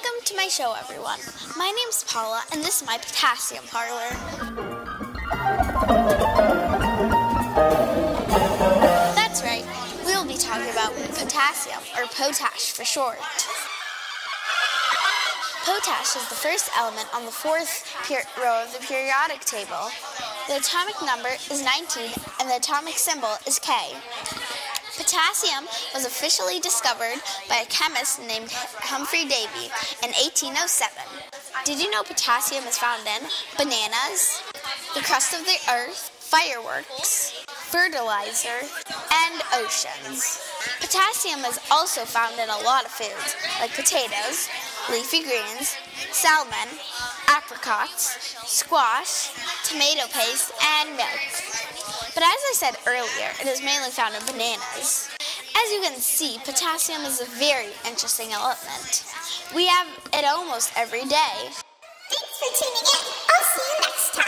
Welcome to my show, everyone. My name's Paula, and this is my potassium parlor. That's right, we'll be talking about potassium, or potash for short. Potash is the first element on the fourth per- row of the periodic table. The atomic number is 19, and the atomic symbol is K. Potassium was officially discovered by a chemist named Humphrey Davy in 1807. Did you know potassium is found in bananas, the crust of the earth, fireworks, fertilizer, and oceans? Potassium is also found in a lot of foods like potatoes, leafy greens, salmon, apricots, squash, tomato paste, and milk. But as I said earlier, it is mainly found in bananas. As you can see, potassium is a very interesting element. We have it almost every day. Thanks for tuning in. I'll see you next time.